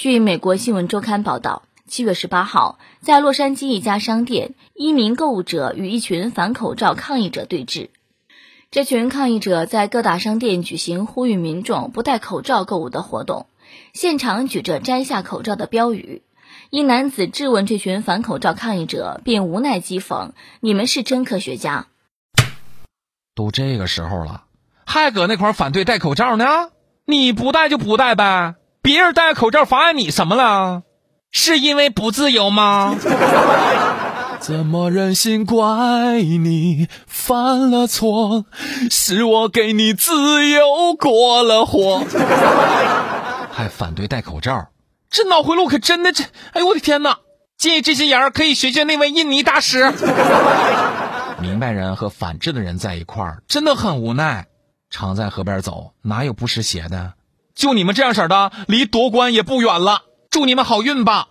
据美国新闻周刊报道，七月十八号，在洛杉矶一家商店，一名购物者与一群反口罩抗议者对峙。这群抗议者在各大商店举行呼吁民众不戴口罩购物的活动，现场举着摘下口罩的标语。一男子质问这群反口罩抗议者，并无奈讥讽：“你们是真科学家？都这个时候了，还搁那块反对戴口罩呢？你不戴就不戴呗。”别人戴口罩妨碍你什么了？是因为不自由吗？怎么忍心怪你犯了错？是我给你自由过了火。还反对戴口罩，这脑回路可真的这……哎呦我的天哪！建议这些人可以学学那位印尼大师。明白人和反智的人在一块儿，真的很无奈。常在河边走，哪有不湿鞋的？就你们这样式的，离夺冠也不远了。祝你们好运吧！